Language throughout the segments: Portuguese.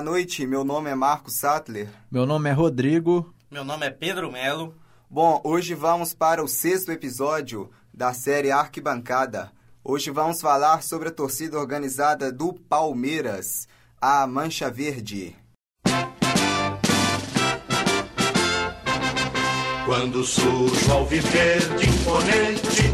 boa noite. Meu nome é Marcos Sattler. Meu nome é Rodrigo. Meu nome é Pedro Melo. Bom, hoje vamos para o sexto episódio da série Arquibancada. Hoje vamos falar sobre a torcida organizada do Palmeiras, a Mancha Verde. Quando surge ao viver de imponente.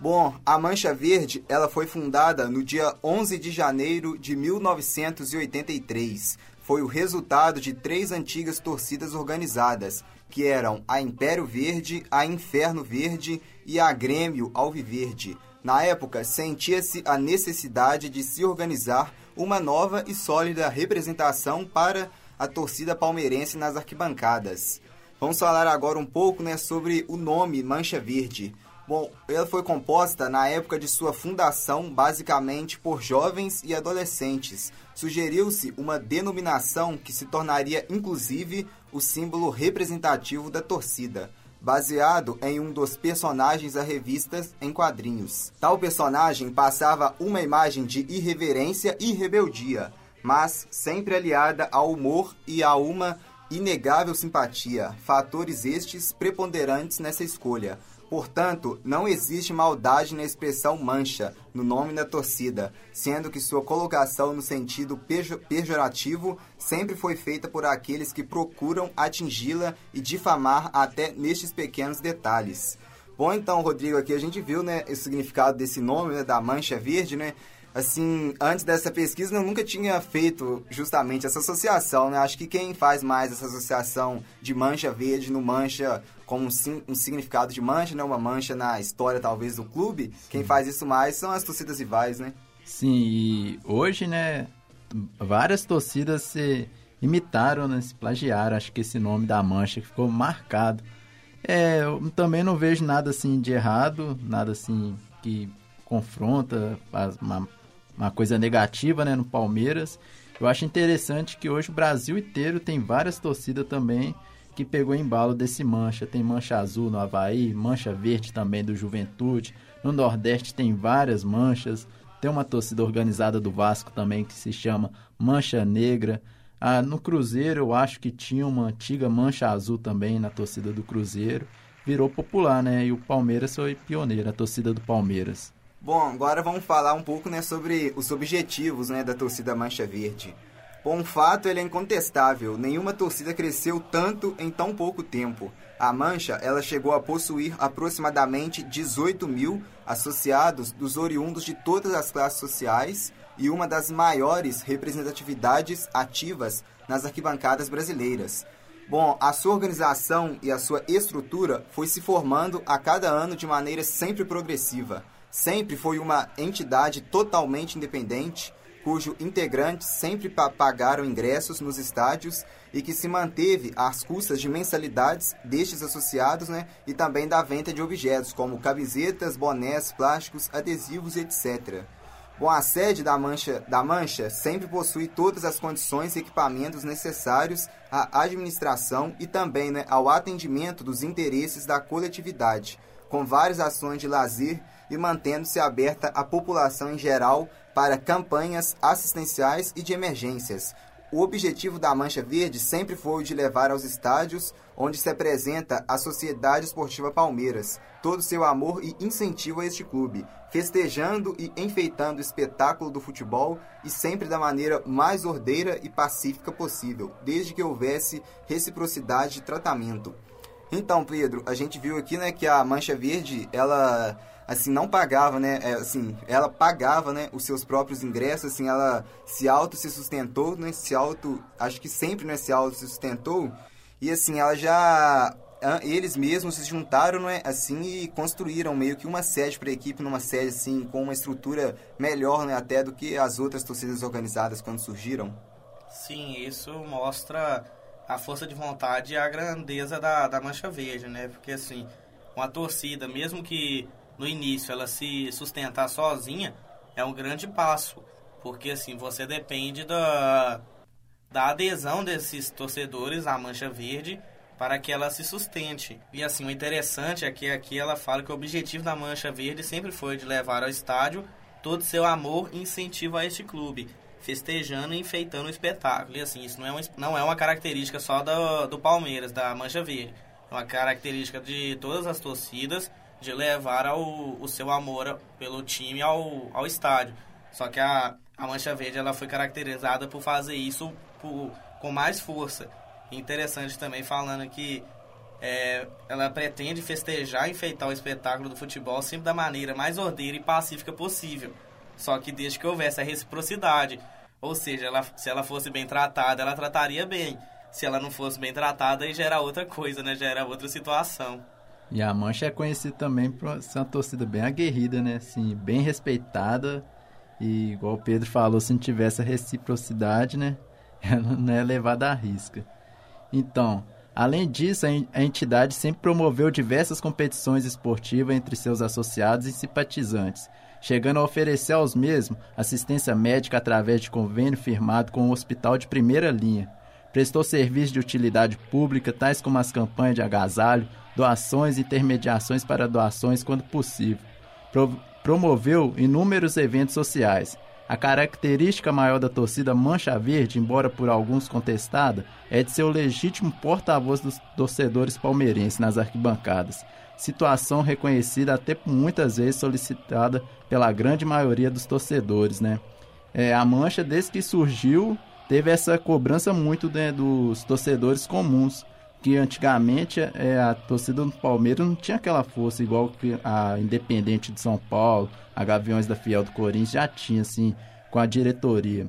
Bom, a Mancha Verde, ela foi fundada no dia 11 de janeiro de 1983. Foi o resultado de três antigas torcidas organizadas, que eram a Império Verde, a Inferno Verde e a Grêmio Alviverde. Na época, sentia-se a necessidade de se organizar uma nova e sólida representação para a torcida palmeirense nas arquibancadas. Vamos falar agora um pouco né, sobre o nome Mancha Verde. Bom, ela foi composta na época de sua fundação basicamente por jovens e adolescentes. Sugeriu-se uma denominação que se tornaria inclusive o símbolo representativo da torcida, baseado em um dos personagens da revista em quadrinhos. Tal personagem passava uma imagem de irreverência e rebeldia, mas sempre aliada ao humor e a uma inegável simpatia, fatores estes preponderantes nessa escolha Portanto, não existe maldade na expressão mancha no nome da torcida, sendo que sua colocação no sentido pejorativo sempre foi feita por aqueles que procuram atingi-la e difamar até nestes pequenos detalhes. Bom, então, Rodrigo, aqui a gente viu né, o significado desse nome, né, da mancha verde, né? assim, antes dessa pesquisa eu nunca tinha feito justamente essa associação, né? Acho que quem faz mais essa associação de mancha verde no mancha como um, um significado de mancha, né? Uma mancha na história talvez do clube, Sim. quem faz isso mais são as torcidas rivais, né? Sim, e hoje, né, várias torcidas se imitaram, né, se plagiaram, acho que esse nome da mancha ficou marcado. É, eu também não vejo nada assim de errado, nada assim que confronta uma uma coisa negativa né, no Palmeiras. Eu acho interessante que hoje o Brasil inteiro tem várias torcidas também que pegou embalo desse mancha. Tem mancha azul no Havaí, mancha verde também do Juventude. No Nordeste tem várias manchas. Tem uma torcida organizada do Vasco também que se chama Mancha Negra. Ah, no Cruzeiro eu acho que tinha uma antiga mancha azul também na torcida do Cruzeiro. Virou popular, né? E o Palmeiras foi pioneiro, a torcida do Palmeiras. Bom, agora vamos falar um pouco né, sobre os objetivos né, da torcida Mancha Verde. Bom, fato ele é incontestável. Nenhuma torcida cresceu tanto em tão pouco tempo. A Mancha ela chegou a possuir aproximadamente 18 mil associados dos oriundos de todas as classes sociais e uma das maiores representatividades ativas nas arquibancadas brasileiras. Bom, a sua organização e a sua estrutura foi se formando a cada ano de maneira sempre progressiva sempre foi uma entidade totalmente independente, cujo integrantes sempre pagaram ingressos nos estádios e que se manteve às custas de mensalidades destes associados né, e também da venda de objetos como camisetas, bonés, plásticos, adesivos, etc. Bom, a sede da Mancha, da Mancha sempre possui todas as condições e equipamentos necessários à administração e também né, ao atendimento dos interesses da coletividade, com várias ações de lazer e mantendo-se aberta à população em geral para campanhas assistenciais e de emergências. O objetivo da Mancha Verde sempre foi o de levar aos estádios onde se apresenta a Sociedade Esportiva Palmeiras todo seu amor e incentivo a este clube, festejando e enfeitando o espetáculo do futebol e sempre da maneira mais ordeira e pacífica possível, desde que houvesse reciprocidade de tratamento. Então, Pedro, a gente viu aqui, né, que a Mancha Verde, ela assim, não pagava, né? É, assim, ela pagava, né, os seus próprios ingressos, assim, ela se auto se sustentou, né? Se auto, acho que sempre, né, se auto se sustentou. E assim, ela já eles mesmos se juntaram, né, assim, e construíram meio que uma sede para a equipe, numa sede assim com uma estrutura melhor, né, até do que as outras torcidas organizadas quando surgiram. Sim, isso mostra a força de vontade e a grandeza da, da Mancha Verde, né? Porque assim, uma torcida, mesmo que no início ela se sustentar sozinha, é um grande passo. Porque assim, você depende da, da adesão desses torcedores à Mancha Verde para que ela se sustente. E assim, o interessante é que aqui ela fala que o objetivo da Mancha Verde sempre foi de levar ao estádio todo seu amor e incentivo a este clube. festejando e enfeitando o espetáculo. E assim, isso não é, um, não é uma característica só do, do Palmeiras, da Mancha Verde. É uma característica de todas as torcidas de levar ao, o seu amor pelo time ao, ao estádio. Só que a, a Mancha Verde ela foi caracterizada por fazer isso por, com mais força. Interessante também falando que é, ela pretende festejar e enfeitar o espetáculo do futebol sempre da maneira mais ordeira e pacífica possível. Só que desde que houvesse a reciprocidade. Ou seja, ela, se ela fosse bem tratada, ela trataria bem. Se ela não fosse bem tratada, aí já era outra coisa, né? Já era outra situação. E a Mancha é conhecida também por ser uma torcida bem aguerrida, né? Assim, bem respeitada. E igual o Pedro falou, se não tivesse a reciprocidade, né? Ela não é levada à risca. Então, Além disso, a entidade sempre promoveu diversas competições esportivas entre seus associados e simpatizantes, chegando a oferecer aos mesmos assistência médica através de convênio firmado com o um hospital de primeira linha. Prestou serviços de utilidade pública, tais como as campanhas de agasalho, doações e intermediações para doações quando possível. Pro promoveu inúmeros eventos sociais, a característica maior da torcida Mancha Verde, embora por alguns contestada, é de ser o legítimo porta-voz dos torcedores palmeirenses nas arquibancadas, situação reconhecida até muitas vezes solicitada pela grande maioria dos torcedores, né? É, a Mancha, desde que surgiu, teve essa cobrança muito né, dos torcedores comuns, que antigamente é, a torcida do Palmeiras não tinha aquela força igual que a Independente de São Paulo, a Gaviões da Fiel do Corinthians já tinha, assim, com a diretoria.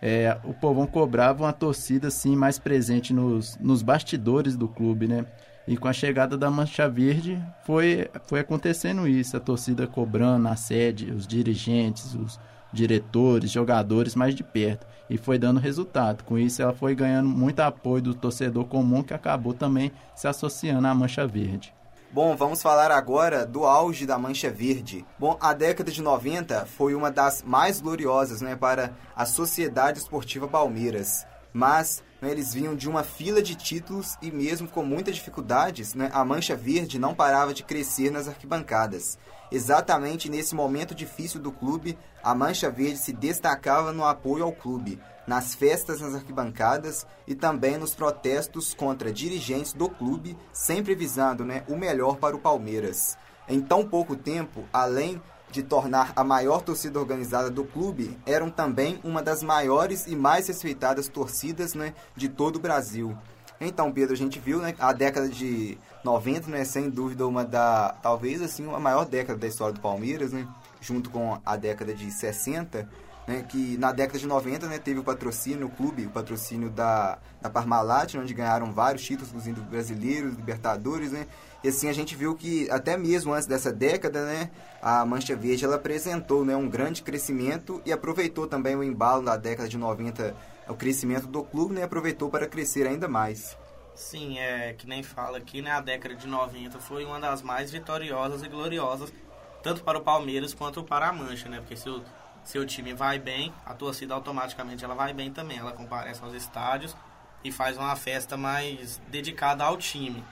É, o Povão cobrava uma torcida, assim, mais presente nos, nos bastidores do clube, né? E com a chegada da Mancha Verde foi, foi acontecendo isso, a torcida cobrando a sede, os dirigentes, os diretores, jogadores mais de perto. E foi dando resultado. Com isso, ela foi ganhando muito apoio do torcedor comum que acabou também se associando à Mancha Verde. Bom, vamos falar agora do auge da Mancha Verde. Bom, a década de 90 foi uma das mais gloriosas né, para a Sociedade Esportiva Palmeiras. Mas né, eles vinham de uma fila de títulos e mesmo com muitas dificuldades, né, a Mancha Verde não parava de crescer nas arquibancadas. Exatamente nesse momento difícil do clube, a Mancha Verde se destacava no apoio ao clube, nas festas nas arquibancadas e também nos protestos contra dirigentes do clube, sempre visando né, o melhor para o Palmeiras. Em tão pouco tempo, além de tornar a maior torcida organizada do clube, eram também uma das maiores e mais respeitadas torcidas né, de todo o Brasil. Então, Pedro, a gente viu né, a década de 90, né, sem dúvida, uma da. talvez assim, a maior década da história do Palmeiras, né, junto com a década de 60 né, que na década de 90 né, teve o patrocínio, o clube, o patrocínio da, da Parmalat, onde ganharam vários títulos, inclusive brasileiros, Libertadores, né? E assim a gente viu que até mesmo antes dessa década, né, a Mancha Verde ela apresentou, né, um grande crescimento e aproveitou também o embalo da década de 90, o crescimento do clube, né, aproveitou para crescer ainda mais. Sim, é que nem fala aqui, né, a década de 90 foi uma das mais vitoriosas e gloriosas tanto para o Palmeiras quanto para a Mancha, né? Porque se o seu time vai bem, a torcida automaticamente ela vai bem também. Ela comparece aos estádios e faz uma festa mais dedicada ao time.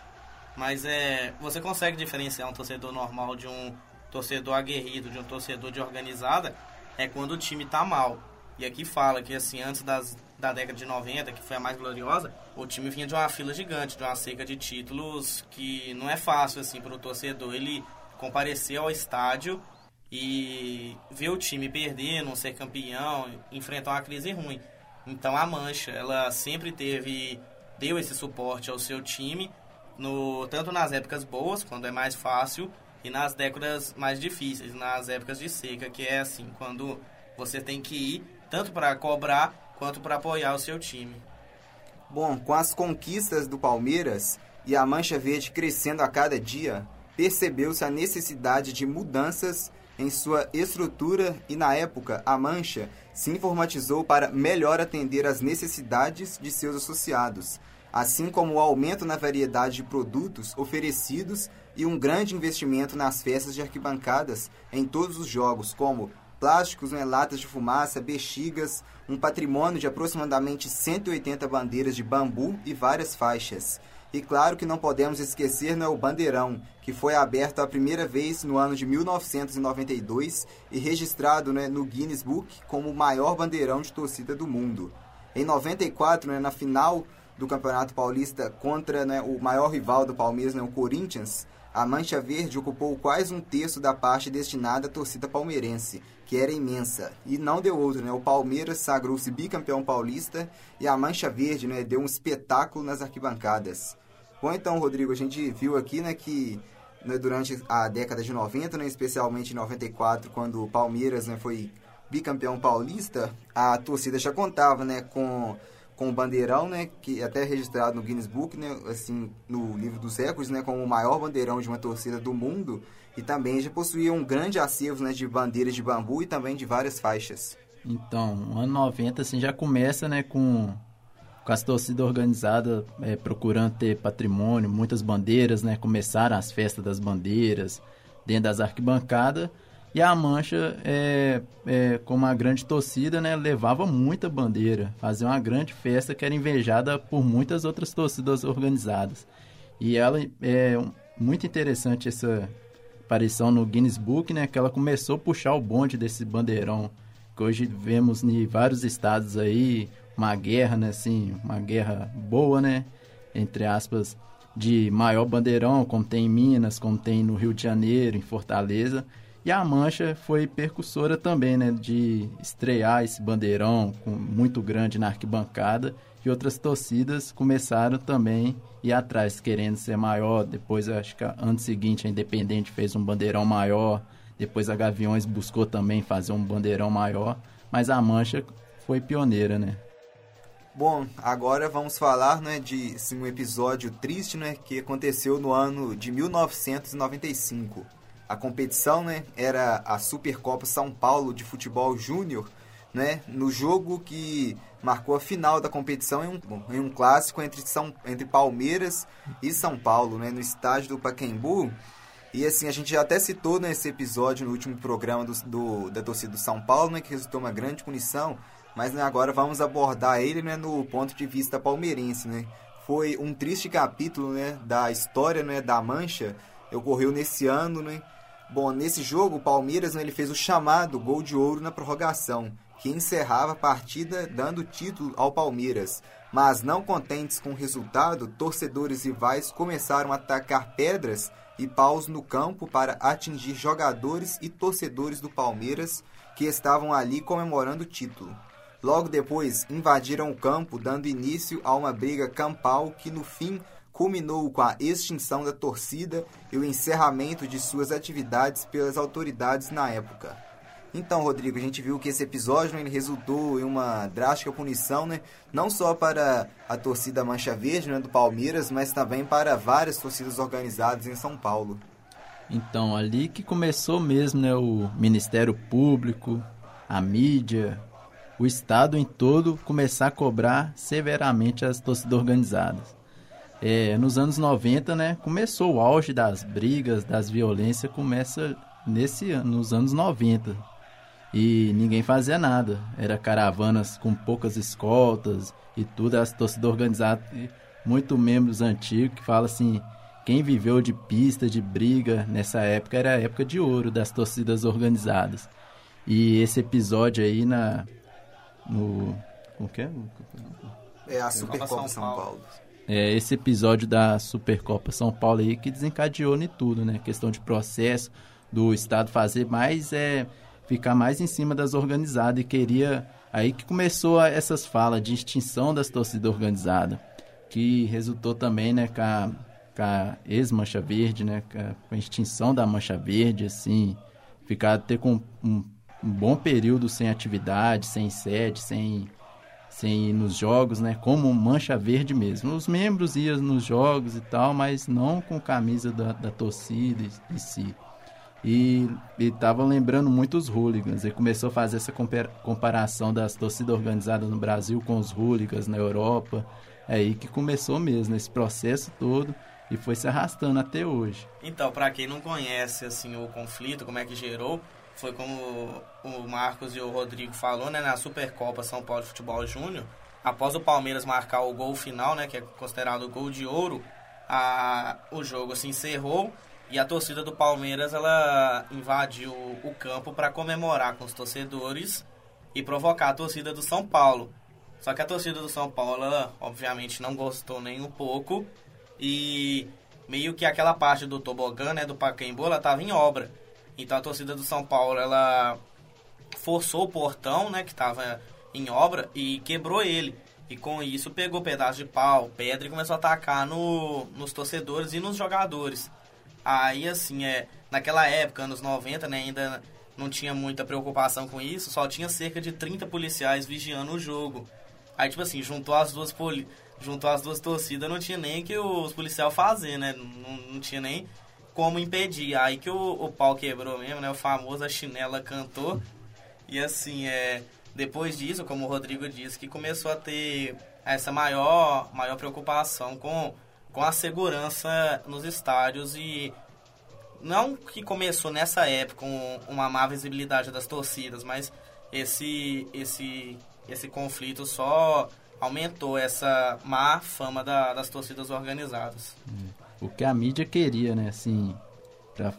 Mas é, você consegue diferenciar um torcedor normal de um torcedor aguerrido, de um torcedor de organizada, é quando o time tá mal. E aqui fala que assim, antes das, da década de 90, que foi a mais gloriosa, o time vinha de uma fila gigante, de uma seca de títulos que não é fácil assim para o torcedor ele comparecer ao estádio e ver o time perder, não ser campeão, enfrentar uma crise ruim. Então a Mancha, ela sempre teve deu esse suporte ao seu time, no tanto nas épocas boas, quando é mais fácil, e nas décadas mais difíceis, nas épocas de seca, que é assim, quando você tem que ir tanto para cobrar quanto para apoiar o seu time. Bom, com as conquistas do Palmeiras e a Mancha Verde crescendo a cada dia, percebeu-se a necessidade de mudanças em sua estrutura e, na época, a Mancha se informatizou para melhor atender às necessidades de seus associados, assim como o aumento na variedade de produtos oferecidos e um grande investimento nas festas de arquibancadas em todos os jogos, como plásticos, né, latas de fumaça, bexigas, um patrimônio de aproximadamente 180 bandeiras de bambu e várias faixas. E claro que não podemos esquecer né, o Bandeirão, que foi aberto a primeira vez no ano de 1992 e registrado né, no Guinness Book como o maior bandeirão de torcida do mundo. Em 94, né, na final do Campeonato Paulista contra né, o maior rival do Palmeiras, né, o Corinthians, a Mancha Verde ocupou quase um terço da parte destinada à torcida palmeirense, que era imensa. E não deu outro, né? O Palmeiras sagrou-se bicampeão paulista e a Mancha Verde né, deu um espetáculo nas arquibancadas. Bom, então, Rodrigo, a gente viu aqui né, que né, durante a década de 90, né, especialmente em 94, quando o Palmeiras né, foi bicampeão paulista, a torcida já contava né, com com o bandeirão, né, que é até registrado no Guinness Book, né, assim, no livro dos recordes, né, como o maior bandeirão de uma torcida do mundo, e também já possuía um grande acervo, né, de bandeiras de bambu e também de várias faixas. Então, ano 90 assim já começa, né, com com as torcidas organizadas é, procurando ter patrimônio, muitas bandeiras, né, começaram as festas das bandeiras dentro das arquibancadas e a Mancha, é, é, com uma grande torcida, né, levava muita bandeira, fazia uma grande festa que era invejada por muitas outras torcidas organizadas. E ela é muito interessante essa aparição no Guinness Book, né, que ela começou a puxar o bonde desse bandeirão que hoje vemos em vários estados aí, uma guerra, né, assim, uma guerra boa, né, entre aspas, de maior bandeirão, como tem em Minas, como tem no Rio de Janeiro, em Fortaleza. E a Mancha foi percussora também, né, de estrear esse bandeirão com, muito grande na arquibancada e outras torcidas começaram também ir atrás, querendo ser maior. Depois, acho que ano seguinte, a Independente fez um bandeirão maior. Depois, a Gaviões buscou também fazer um bandeirão maior. Mas a Mancha foi pioneira, né? Bom, agora vamos falar né, de assim, um episódio triste né, que aconteceu no ano de 1995. A competição né, era a Supercopa São Paulo de Futebol Júnior, né, no jogo que marcou a final da competição em um, em um clássico entre, São, entre Palmeiras e São Paulo, né, no estádio do Pacaembu. E assim, a gente já até citou nesse episódio, no último programa do, do, da torcida do São Paulo, né, que resultou uma grande punição, mas né, agora vamos abordar ele né, no ponto de vista palmeirense. Né. Foi um triste capítulo né, da história né, da Mancha, ocorreu nesse ano, né, Bom, nesse jogo, o Palmeiras né, ele fez o chamado gol de ouro na prorrogação, que encerrava a partida dando título ao Palmeiras. Mas não contentes com o resultado, torcedores rivais começaram a atacar pedras e paus no campo para atingir jogadores e torcedores do Palmeiras que estavam ali comemorando o título. Logo depois, invadiram o campo, dando início a uma briga campal que no fim culminou com a extinção da torcida e o encerramento de suas atividades pelas autoridades na época. Então, Rodrigo, a gente viu que esse episódio ele resultou em uma drástica punição, né? não só para a torcida Mancha Verde né, do Palmeiras, mas também para várias torcidas organizadas em São Paulo. Então, ali que começou mesmo né, o Ministério Público, a mídia, o Estado em todo começar a cobrar severamente as torcidas organizadas é, nos anos 90, né, começou o auge das brigas, das violências, começa nesse nos anos 90. E ninguém fazia nada. Era caravanas com poucas escoltas e tudo, as torcidas organizadas, muito membros antigos que falam assim, quem viveu de pista, de briga nessa época era a época de ouro das torcidas organizadas. E esse episódio aí na no o que é? É a Supercopa São Paulo. São Paulo é, esse episódio da Supercopa São Paulo aí que desencadeou em tudo, né? Questão de processo do Estado fazer mais, é, ficar mais em cima das organizadas e queria... Aí que começou essas falas de extinção das torcidas organizadas, que resultou também, né, com a, com a ex-Mancha Verde, né, com a extinção da Mancha Verde, assim, ficar ter com um, um bom período sem atividade, sem sede, sem sem ir nos jogos, né? Como mancha verde mesmo. Os membros iam nos jogos e tal, mas não com camisa da, da torcida em si. E estava lembrando muito os hooligans. Ele começou a fazer essa comparação das torcidas organizadas no Brasil com os hooligans na Europa. É aí que começou mesmo esse processo todo e foi se arrastando até hoje. Então, para quem não conhece assim o conflito, como é que gerou, foi como o Marcos e o Rodrigo falou, né, na Supercopa São Paulo de Futebol Júnior, após o Palmeiras marcar o gol final, né, que é considerado o gol de ouro, a, o jogo se encerrou e a torcida do Palmeiras ela invadiu o campo para comemorar com os torcedores e provocar a torcida do São Paulo. Só que a torcida do São Paulo, ela, obviamente, não gostou nem um pouco e meio que aquela parte do tobogã, né, do Pacaembu, ela estava em obra. Então a torcida do São Paulo, ela forçou o portão, né, que estava em obra e quebrou ele. E com isso pegou pedaço de pau, pedra e começou a atacar no, nos torcedores e nos jogadores. Aí, assim, é, naquela época, anos 90, né, ainda não tinha muita preocupação com isso, só tinha cerca de 30 policiais vigiando o jogo. Aí, tipo assim, juntou as duas, poli juntou as duas torcidas, não tinha nem que os policiais fazer, né? Não, não tinha nem como impedir. Aí que o, o pau quebrou mesmo, né? O famoso a chinela cantou. E assim, é, depois disso, como o Rodrigo disse, que começou a ter essa maior, maior preocupação com com a segurança nos estádios e não que começou nessa época com uma má visibilidade das torcidas, mas esse esse esse conflito só aumentou essa má fama da, das torcidas organizadas. O que a mídia queria, né, assim, para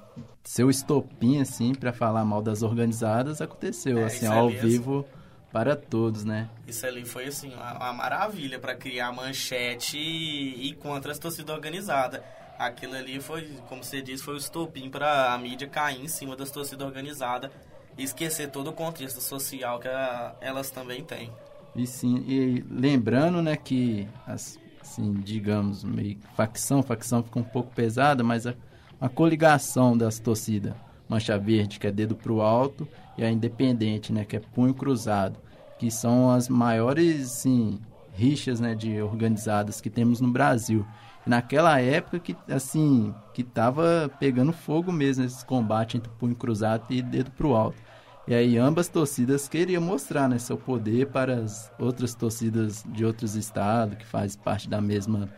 ser o estopim assim para falar mal das organizadas aconteceu, é, assim, ao vivo para todos, né? Isso ali foi assim uma, uma maravilha para criar manchete e, e, contra as torcidas organizadas. Aquilo ali foi, como você disse, foi o estopim para a mídia cair em cima das torcidas organizadas e esquecer todo o contexto social que a, elas também têm. E sim, e lembrando, né, que as, assim, digamos, meio facção, facção fica um pouco pesada, mas a, a coligação das torcidas Mancha Verde, que é dedo pro alto, e a Independente, né, que é punho cruzado, que são as maiores, sim, rixas, né, de organizadas que temos no Brasil. Naquela época que, assim, que tava pegando fogo mesmo esse combate entre punho cruzado e dedo pro alto. E aí ambas torcidas queriam mostrar, né, seu poder para as outras torcidas de outros estados que fazem parte da mesma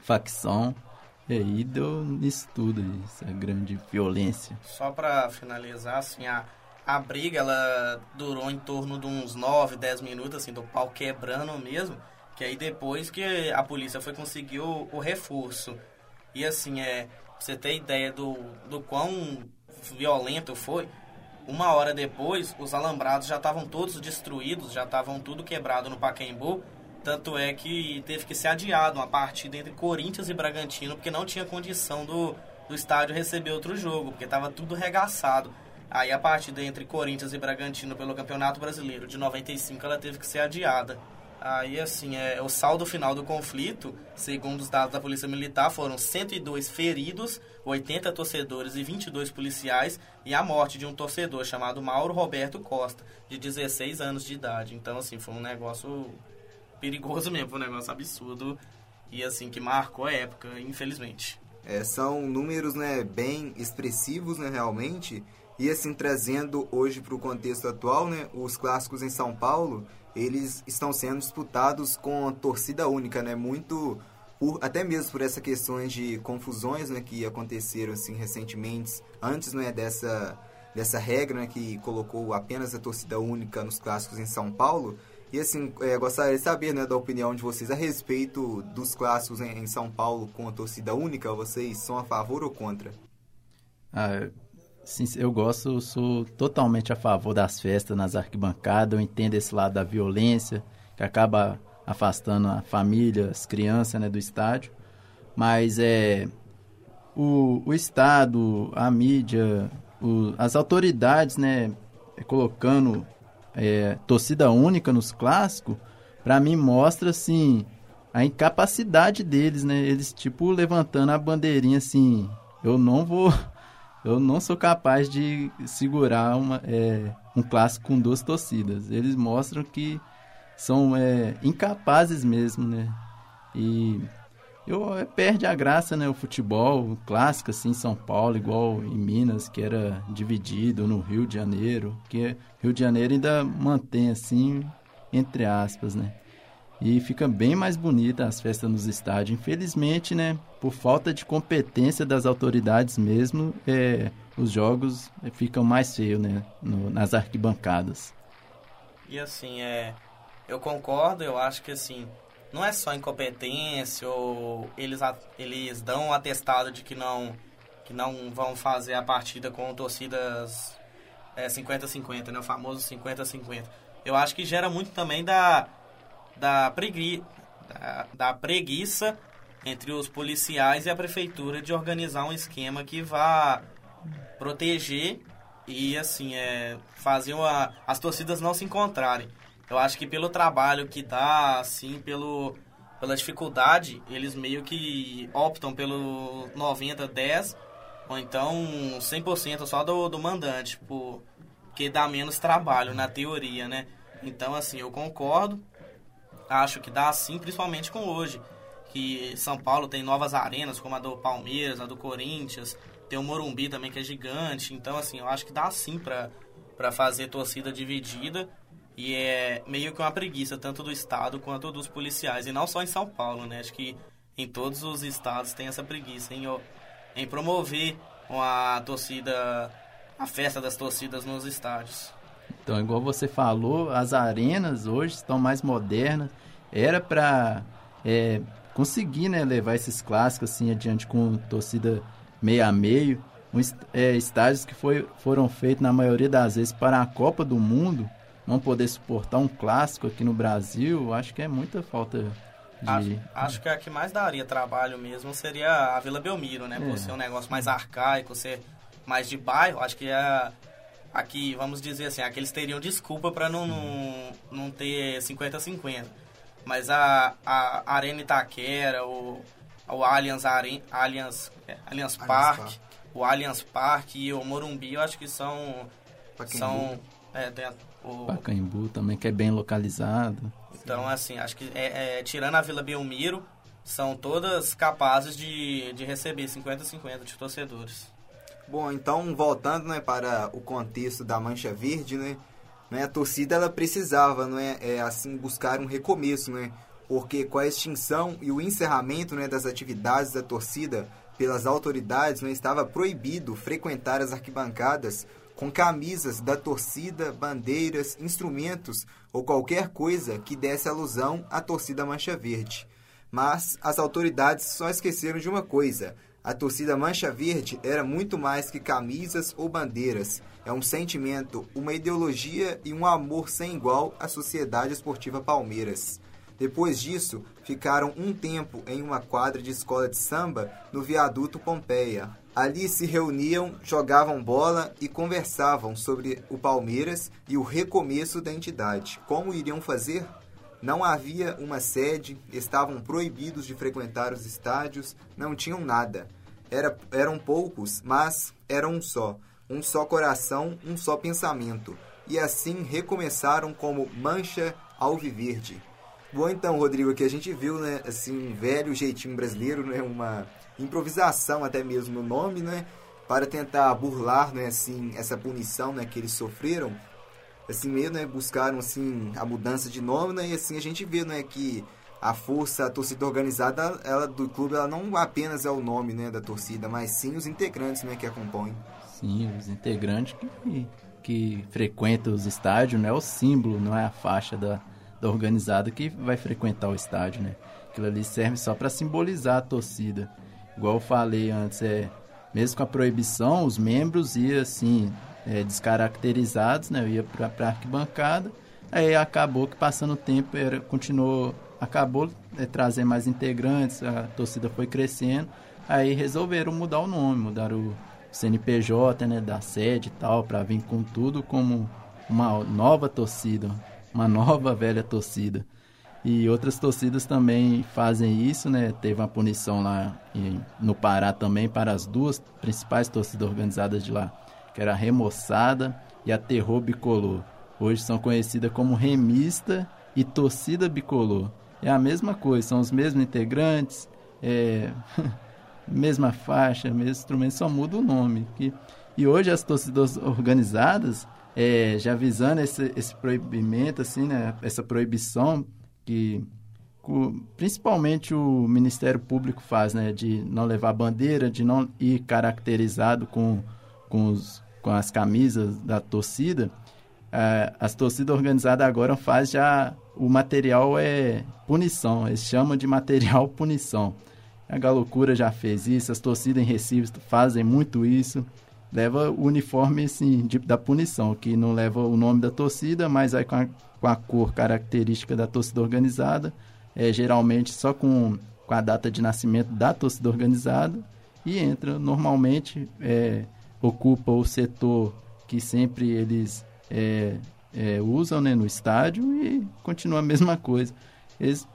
facção. E aí deu nisso tudo, essa grande violência. Só para finalizar, assim, a, a briga ela durou em torno de uns 9, 10 minutos, assim, do pau quebrando mesmo. Que aí depois que a polícia foi conseguir o, o reforço. E assim, é, pra você ter ideia do, do quão violento foi, uma hora depois, os alambrados já estavam todos destruídos, já estavam tudo quebrado no Pacaembu. Tanto é que teve que ser adiado uma partida entre Corinthians e Bragantino, porque não tinha condição do, do estádio receber outro jogo, porque estava tudo regaçado. Aí a partida entre Corinthians e Bragantino pelo Campeonato Brasileiro de 95 ela teve que ser adiada. Aí assim, é, o saldo final do conflito, segundo os dados da Polícia Militar, foram 102 feridos, 80 torcedores e 22 policiais e a morte de um torcedor chamado Mauro Roberto Costa, de 16 anos de idade. Então assim, foi um negócio perigoso mesmo, foi um negócio absurdo e assim que marcou a época, infelizmente. É, são números né, bem expressivos, né, realmente. E assim, trazendo hoje para o contexto atual, né, os clássicos em São Paulo, eles estão sendo disputados com torcida única, né, muito por, até mesmo por essas questões de confusões né, que aconteceram assim, recentemente, antes né, dessa, dessa regra né, que colocou apenas a torcida única nos clássicos em São Paulo. E assim, é, gostaria de saber né, da opinião de vocês a respeito dos clássicos em, em, São Paulo com a torcida única. Vocês são a favor ou contra? Ah, sim, eu gosto, sou totalmente a favor das festas nas arquibancadas. Eu entendo esse lado da violência, que acaba afastando a família, as crianças né, do estádio. Mas é, o, o Estado, a mídia, o, as autoridades, né, colocando é, torcida única nos clássicos, para mim mostra assim a incapacidade deles, né? Eles tipo levantando a bandeirinha assim, eu não vou, eu não sou capaz de segurar uma, é, um clássico com duas torcidas. Eles mostram que são é, incapazes mesmo, né? E eu, é, perde a graça, né? O futebol o clássico, assim, em São Paulo, igual em Minas, que era dividido, no Rio de Janeiro, que Rio de Janeiro ainda mantém, assim, entre aspas, né? E fica bem mais bonita as festas nos estádios. Infelizmente, né, por falta de competência das autoridades mesmo, é, os jogos ficam mais feios, né, no, nas arquibancadas. E assim, é, eu concordo, eu acho que assim, não é só incompetência ou eles, eles dão um atestado de que não, que não vão fazer a partida com torcidas 50-50, é, né, o famoso 50-50. Eu acho que gera muito também da da, pregui, da, da preguiça entre os policiais e a prefeitura de organizar um esquema que vá proteger e assim é fazer uma, as torcidas não se encontrarem. Eu acho que pelo trabalho que dá, assim, pelo pela dificuldade, eles meio que optam pelo 90 10 ou então 100% só do, do mandante, porque dá menos trabalho na teoria, né? Então assim, eu concordo acho que dá sim, principalmente com hoje. Que São Paulo tem novas arenas, como a do Palmeiras, a do Corinthians, tem o Morumbi também que é gigante. Então, assim, eu acho que dá sim pra, pra fazer torcida dividida. E é meio que uma preguiça, tanto do Estado quanto dos policiais. E não só em São Paulo, né? Acho que em todos os estados tem essa preguiça em, em promover uma torcida, a festa das torcidas nos estádios. Então, igual você falou, as arenas hoje estão mais modernas. Era para é, conseguir né, levar esses clássicos assim adiante com torcida meio a meio. Um, é, estádios que foi, foram feitos, na maioria das vezes, para a Copa do Mundo. Não poder suportar um clássico aqui no Brasil, acho que é muita falta de... Acho, acho, que a que mais daria trabalho mesmo seria a Vila Belmiro, né? É. Por ser um negócio mais arcaico, ser mais de bairro. Acho que é aqui, vamos dizer assim, aqui eles teriam desculpa para não, não, não ter 50-50. Mas a, a Arena Itaquera, o, o Allianz, Are, Allianz, é, Allianz Park, Park, o Allianz Park e o Morumbi, eu acho que são... Pacaembu. são é, tem o Pacaembu também, que é bem localizado. Então, assim, acho que é, é, tirando a Vila Belmiro, são todas capazes de, de receber 50-50 de torcedores. Bom, então voltando né, para o contexto da Mancha Verde, né, né, a torcida ela precisava, não é, é, assim buscar um recomeço, né, porque com a extinção e o encerramento né, das atividades da torcida pelas autoridades, né, estava proibido frequentar as arquibancadas com camisas da torcida, bandeiras, instrumentos ou qualquer coisa que desse alusão à torcida Mancha Verde. Mas as autoridades só esqueceram de uma coisa: a torcida Mancha Verde era muito mais que camisas ou bandeiras. É um sentimento, uma ideologia e um amor sem igual à Sociedade Esportiva Palmeiras. Depois disso, ficaram um tempo em uma quadra de escola de samba no viaduto Pompeia. Ali se reuniam, jogavam bola e conversavam sobre o Palmeiras e o recomeço da entidade. Como iriam fazer? Não havia uma sede, estavam proibidos de frequentar os estádios, não tinham nada. Era, eram poucos, mas eram um só. Um só coração, um só pensamento. E assim recomeçaram como Mancha Alviverde. Bom, então, Rodrigo, aqui a gente viu, né, assim, um velho jeitinho brasileiro, né, uma improvisação até mesmo no nome, né, para tentar burlar, né, assim, essa punição, né, que eles sofreram assim mesmo, né, buscaram assim a mudança de nome, né, e assim a gente vê, né, que a força, a torcida organizada, ela do clube, ela não apenas é o nome, né, da torcida, mas sim os integrantes, né, que a compõem. Sim, os integrantes que, que frequentam os estádios, né, é o símbolo, não é a faixa da, da organizada que vai frequentar o estádio, né. Aquilo ali serve só para simbolizar a torcida. Igual eu falei antes, é mesmo com a proibição, os membros iam assim é, descaracterizados, né? Eu ia para a arquibancada, aí acabou que passando o tempo era, continuou, acabou é, trazer mais integrantes, a torcida foi crescendo, aí resolveram mudar o nome, mudar o CNPJ, né, da sede e tal, para vir com tudo como uma nova torcida, uma nova velha torcida. E outras torcidas também fazem isso, né? Teve uma punição lá em, no Pará também para as duas principais torcidas organizadas de lá que era Remoçada e a Terror Bicolor. Hoje são conhecidas como Remista e Torcida Bicolor. É a mesma coisa, são os mesmos integrantes, é, mesma faixa, mesmo instrumento, só muda o nome. Que, e hoje as torcidas organizadas, é, já visando esse, esse proibimento, assim, né, essa proibição que principalmente o Ministério Público faz, né? De não levar bandeira, de não ir caracterizado com, com, os, com as camisas da torcida. É, as torcidas organizadas agora faz já o material é punição, eles chamam de material punição. A Galocura já fez isso, as torcidas em Recife fazem muito isso. Leva o uniforme assim, de, da punição, que não leva o nome da torcida, mas aí com a, com a cor característica da torcida organizada, é, geralmente só com, com a data de nascimento da torcida organizada, e entra normalmente, é, ocupa o setor que sempre eles é, é, usam né, no estádio e continua a mesma coisa. Eles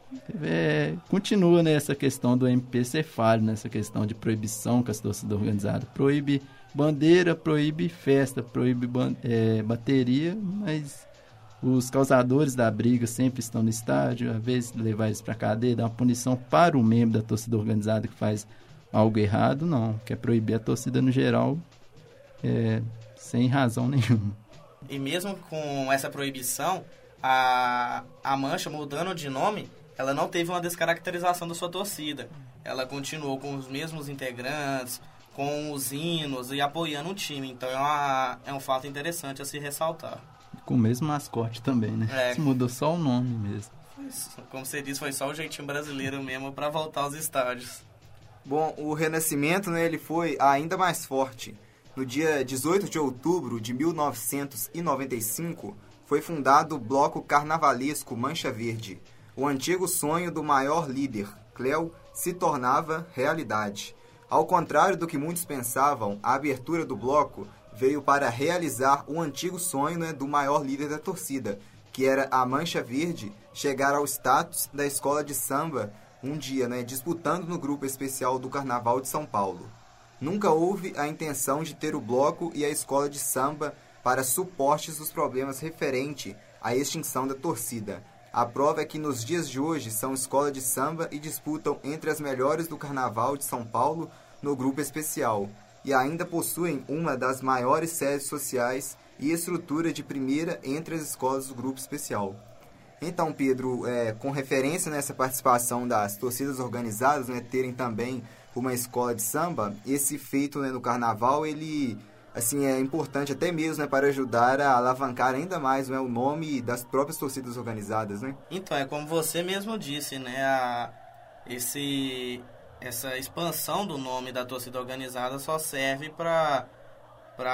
é, continua nessa questão do MP cefálico, nessa questão de proibição com as torcidas organizadas. Proíbe bandeira, proíbe festa, proíbe é, bateria, mas os causadores da briga sempre estão no estádio, às vezes levar eles para cadeia, dar uma punição para o membro da torcida organizada que faz algo errado, não. Quer proibir a torcida no geral, é, sem razão nenhuma. E mesmo com essa proibição, a, a Mancha mudando de nome, ela não teve uma descaracterização da sua torcida. Ela continuou com os mesmos integrantes, com os hinos e apoiando o time. Então é, uma, é um fato interessante a se ressaltar. Com o mesmo mascote também, né? É. Mudou só o nome mesmo. Como você disse, foi só o jeitinho brasileiro mesmo para voltar aos estádios. Bom, o renascimento, né, ele foi ainda mais forte. No dia 18 de outubro de 1995, foi fundado o Bloco Carnavalesco Mancha Verde. O antigo sonho do maior líder, Cléo, se tornava realidade. Ao contrário do que muitos pensavam, a abertura do bloco veio para realizar o antigo sonho né, do maior líder da torcida, que era a Mancha Verde chegar ao status da escola de samba um dia, né, disputando no grupo especial do Carnaval de São Paulo. Nunca houve a intenção de ter o bloco e a escola de samba para suportes dos problemas referente à extinção da torcida. A prova é que nos dias de hoje são escola de samba e disputam entre as melhores do Carnaval de São Paulo no grupo especial e ainda possuem uma das maiores sedes sociais e estrutura de primeira entre as escolas do grupo especial. Então, Pedro, é, com referência nessa participação das torcidas organizadas, né, terem também uma escola de samba, esse feito né, no carnaval, ele assim é importante até mesmo né, para ajudar a alavancar ainda mais né, o nome das próprias torcidas organizadas, né? Então, é como você mesmo disse, né, a, esse essa expansão do nome da torcida organizada só serve para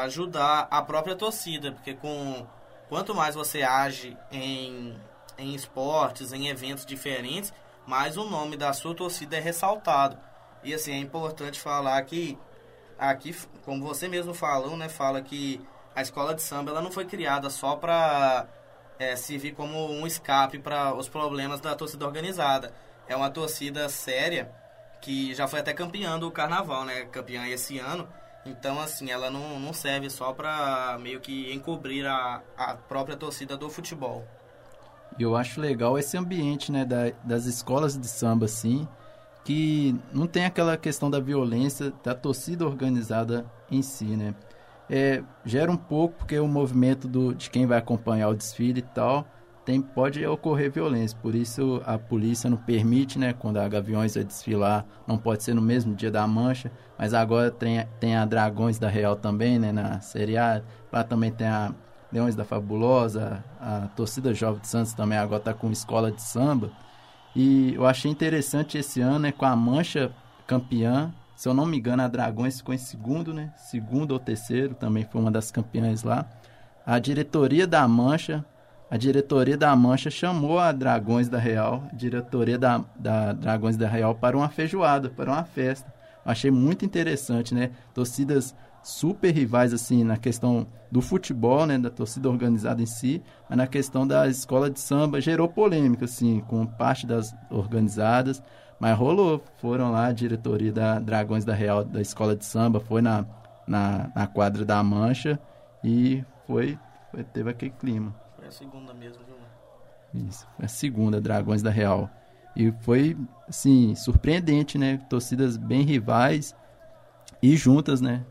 ajudar a própria torcida, porque com quanto mais você age em, em esportes, em eventos diferentes, mais o nome da sua torcida é ressaltado. E assim, é importante falar que aqui, como você mesmo falou, né, fala que a escola de samba ela não foi criada só para é, servir como um escape para os problemas da torcida organizada. É uma torcida séria que já foi até campeã do carnaval, né? Campeã esse ano. Então, assim, ela não, não serve só para meio que encobrir a, a própria torcida do futebol. E eu acho legal esse ambiente, né, da, das escolas de samba, assim, que não tem aquela questão da violência da torcida organizada em si, né? É, gera um pouco, porque o movimento do, de quem vai acompanhar o desfile e tal, tem, pode ocorrer violência. Por isso a polícia não permite, né? Quando a Gaviões vai desfilar, não pode ser no mesmo dia da mancha. Mas agora tem, tem a Dragões da Real também, né? Na Série A. Lá também tem a Leões da Fabulosa. A torcida Jovem de Santos também agora está com escola de samba. E eu achei interessante esse ano, né? Com a mancha campeã. Se eu não me engano, a Dragões ficou em segundo, né? Segundo ou terceiro, também foi uma das campeãs lá. A diretoria da Mancha a diretoria da Mancha chamou a Dragões da Real, a diretoria da, da Dragões da Real, para uma feijoada, para uma festa. Achei muito interessante, né? Torcidas super rivais, assim, na questão do futebol, né? Da torcida organizada em si, mas na questão da escola de samba, gerou polêmica, assim, com parte das organizadas, mas rolou. Foram lá, a diretoria da Dragões da Real, da escola de samba, foi na, na, na quadra da Mancha e foi, foi teve aquele clima. Foi a segunda mesmo, viu? Isso, foi a segunda, Dragões da Real. E foi, assim, surpreendente, né? Torcidas bem rivais e juntas, né?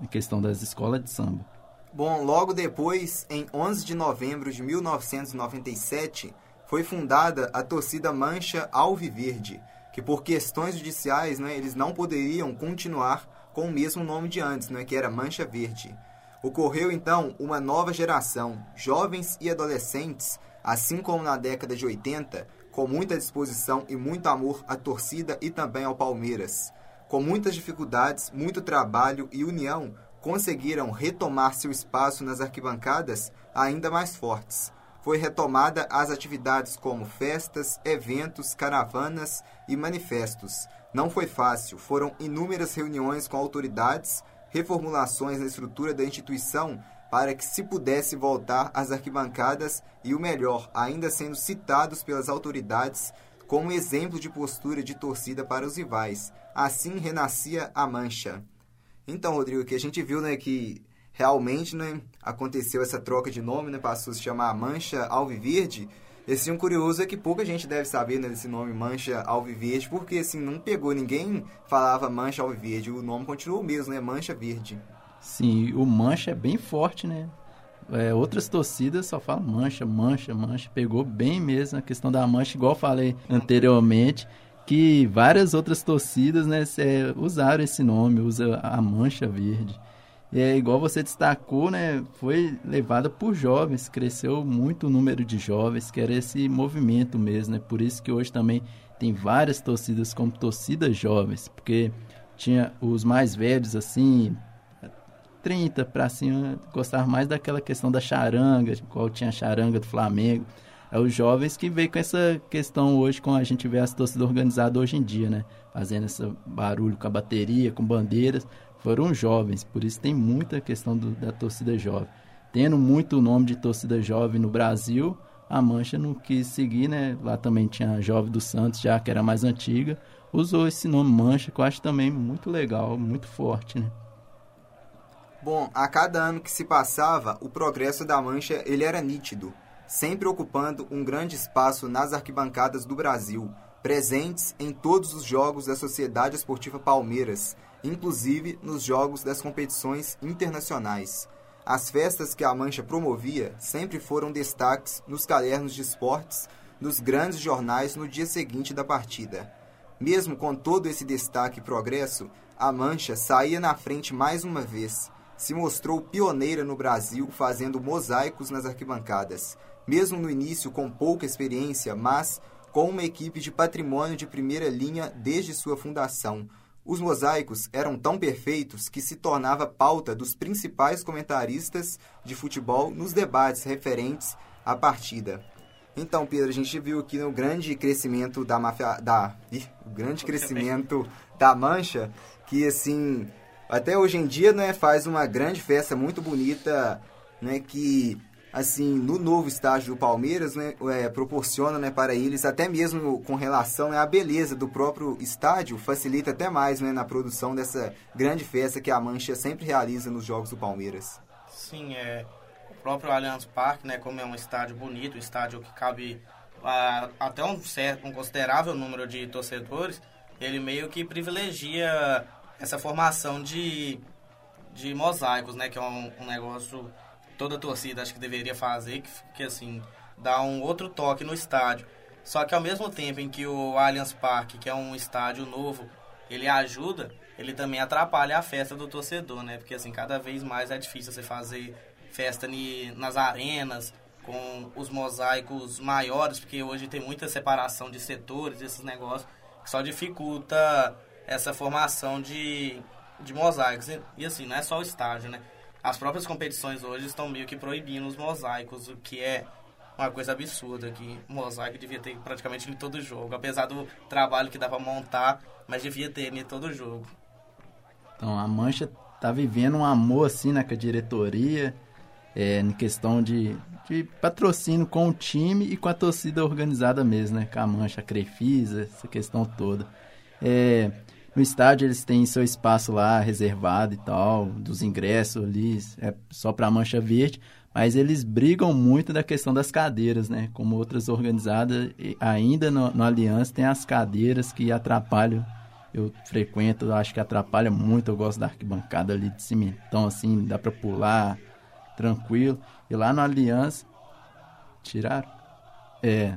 Em questão das escolas de samba. Bom, logo depois, em 11 de novembro de 1997, foi fundada a torcida Mancha Alviverde, que por questões judiciais, né, eles não poderiam continuar com o mesmo nome de antes, né, que era Mancha Verde. Ocorreu então uma nova geração, jovens e adolescentes, assim como na década de 80, com muita disposição e muito amor à torcida e também ao Palmeiras. Com muitas dificuldades, muito trabalho e união, conseguiram retomar seu espaço nas arquibancadas ainda mais fortes. Foi retomada as atividades como festas, eventos, caravanas e manifestos. Não foi fácil, foram inúmeras reuniões com autoridades, reformulações na estrutura da instituição para que se pudesse voltar às arquibancadas e o melhor, ainda sendo citados pelas autoridades como exemplo de postura de torcida para os rivais. Assim renascia a mancha. Então, Rodrigo, que a gente viu, né, que realmente, né, aconteceu essa troca de nome, né, passou a se chamar Mancha Alviverde. Esse um curioso é que pouca gente deve saber né, desse nome Mancha Alviverde, porque assim, não pegou, ninguém falava Mancha Alviverde, o nome continuou o mesmo, né, Mancha Verde. Sim, o Mancha é bem forte, né? É, outras torcidas só falam mancha, mancha, mancha. Pegou bem mesmo a questão da mancha, igual falei anteriormente que várias outras torcidas né, usaram esse nome, usa a mancha verde. E é igual você destacou, né, foi levada por jovens, cresceu muito o número de jovens, que era esse movimento mesmo, né? Por isso que hoje também tem várias torcidas como torcidas jovens, porque tinha os mais velhos assim, 30 para cima, gostar mais daquela questão da charanga, qual tinha a charanga do Flamengo é os jovens que veio com essa questão hoje, com a gente vê as torcidas organizadas hoje em dia, né? Fazendo esse barulho com a bateria, com bandeiras. Foram jovens, por isso tem muita questão do, da torcida jovem. Tendo muito nome de torcida jovem no Brasil, a Mancha não quis seguir, né? Lá também tinha a Jovem do Santos, já que era mais antiga. Usou esse nome Mancha, que eu acho também muito legal, muito forte, né? Bom, a cada ano que se passava, o progresso da Mancha ele era nítido sempre ocupando um grande espaço nas arquibancadas do Brasil, presentes em todos os jogos da Sociedade Esportiva Palmeiras, inclusive nos jogos das competições internacionais. As festas que a Mancha promovia sempre foram destaques nos cadernos de esportes dos grandes jornais no dia seguinte da partida. Mesmo com todo esse destaque e progresso, a Mancha saía na frente mais uma vez. Se mostrou pioneira no Brasil fazendo mosaicos nas arquibancadas, mesmo no início com pouca experiência, mas com uma equipe de patrimônio de primeira linha desde sua fundação. Os mosaicos eram tão perfeitos que se tornava pauta dos principais comentaristas de futebol nos debates referentes à partida. Então, Pedro, a gente viu aqui no grande crescimento da máfia, da, ih, o grande crescimento da Mancha, que assim, até hoje em dia, né, faz uma grande festa muito bonita, né, que assim, no novo estágio do Palmeiras, né, é, proporciona né, para eles, até mesmo com relação né, à beleza do próprio estádio, facilita até mais né, na produção dessa grande festa que a Mancha sempre realiza nos jogos do Palmeiras. Sim, é, o próprio Allianz Parque, né, como é um estádio bonito, um estádio que cabe a, até um, certo, um considerável número de torcedores, ele meio que privilegia essa formação de, de mosaicos, né, que é um, um negócio toda torcida acho que deveria fazer, que, que assim, dá um outro toque no estádio. Só que ao mesmo tempo em que o Allianz Parque, que é um estádio novo, ele ajuda, ele também atrapalha a festa do torcedor, né? Porque assim, cada vez mais é difícil você fazer festa ni, nas arenas, com os mosaicos maiores, porque hoje tem muita separação de setores, esses negócios, que só dificulta essa formação de, de mosaicos. E, e assim, não é só o estádio, né? as próprias competições hoje estão meio que proibindo os mosaicos, o que é uma coisa absurda, que mosaico devia ter praticamente em todo jogo, apesar do trabalho que dá para montar, mas devia ter em todo jogo. Então, a Mancha tá vivendo um amor assim né, com a diretoria, é, em questão de, de patrocínio com o time e com a torcida organizada mesmo, né? Com a Mancha, a Crefisa, essa questão toda. É, no estádio eles têm seu espaço lá reservado e tal, dos ingressos ali, é só para mancha verde, mas eles brigam muito da questão das cadeiras, né? Como outras organizadas, ainda no, no Aliança tem as cadeiras que atrapalham. Eu frequento, acho que atrapalha muito. Eu gosto da arquibancada ali de cimentão, assim, dá para pular tranquilo. E lá no Aliança, tiraram? É,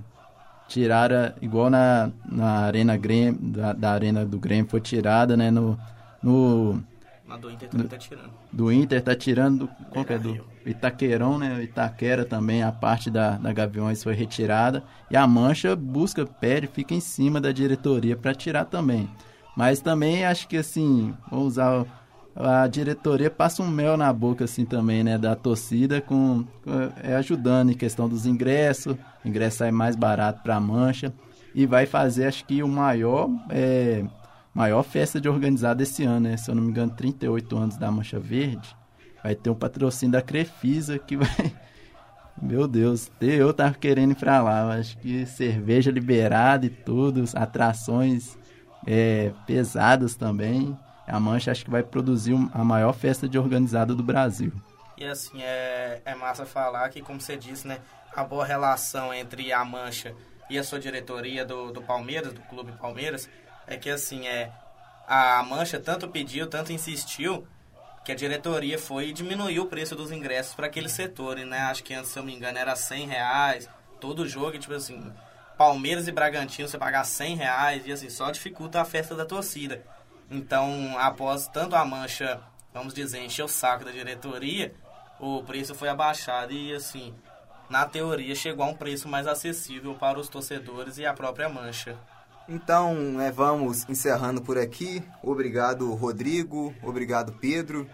tiraram, igual na, na Arena Grêmio, da, da Arena do Grêmio foi tirada, né? No, no Na do Inter também tá tirando. do Inter tá tirando do, qual que é do Itaquerão, né? Itaquera também, a parte da, da Gaviões foi retirada. E a Mancha busca, pede, fica em cima da diretoria para tirar também. Mas também acho que assim, vou usar a diretoria passa um mel na boca assim também, né, da torcida com com- é ajudando em questão dos ingressos, o ingresso sai mais barato para a Mancha e vai fazer acho que o maior é, maior festa de organizada esse ano, né? Se eu não me engano, 38 anos da Mancha Verde. Vai ter um patrocínio da Crefisa que vai. Meu Deus, eu tava querendo ir pra lá. Acho que cerveja liberada e tudo, atrações é, pesadas também. A Mancha acho que vai produzir a maior festa de organizada do Brasil. E assim, é, é massa falar que, como você disse, né, a boa relação entre a Mancha e a sua diretoria do, do Palmeiras, do Clube Palmeiras, é que assim, é, a Mancha tanto pediu, tanto insistiu, que a diretoria foi e diminuiu o preço dos ingressos para aquele setor, né? Acho que antes, se eu me engano, era 100 reais, todo jogo, tipo assim, Palmeiras e Bragantino, você pagar 100 reais, e assim, só dificulta a festa da torcida. Então, após tanto a mancha, vamos dizer, encher o saco da diretoria, o preço foi abaixado e, assim, na teoria, chegou a um preço mais acessível para os torcedores e a própria mancha. Então, né, vamos encerrando por aqui. Obrigado, Rodrigo. Obrigado, Pedro.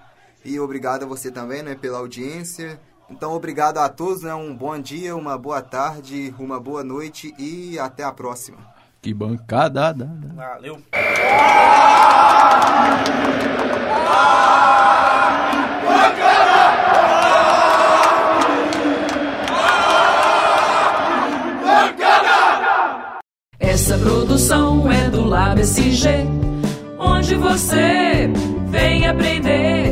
E obrigado a você também, né, pela audiência. Então, obrigado a todos, né? Um bom dia, uma boa tarde, uma boa noite e até a próxima. Que bancada! da- da- Valeu! Essa produção é do Lab SG, onde você vem aprender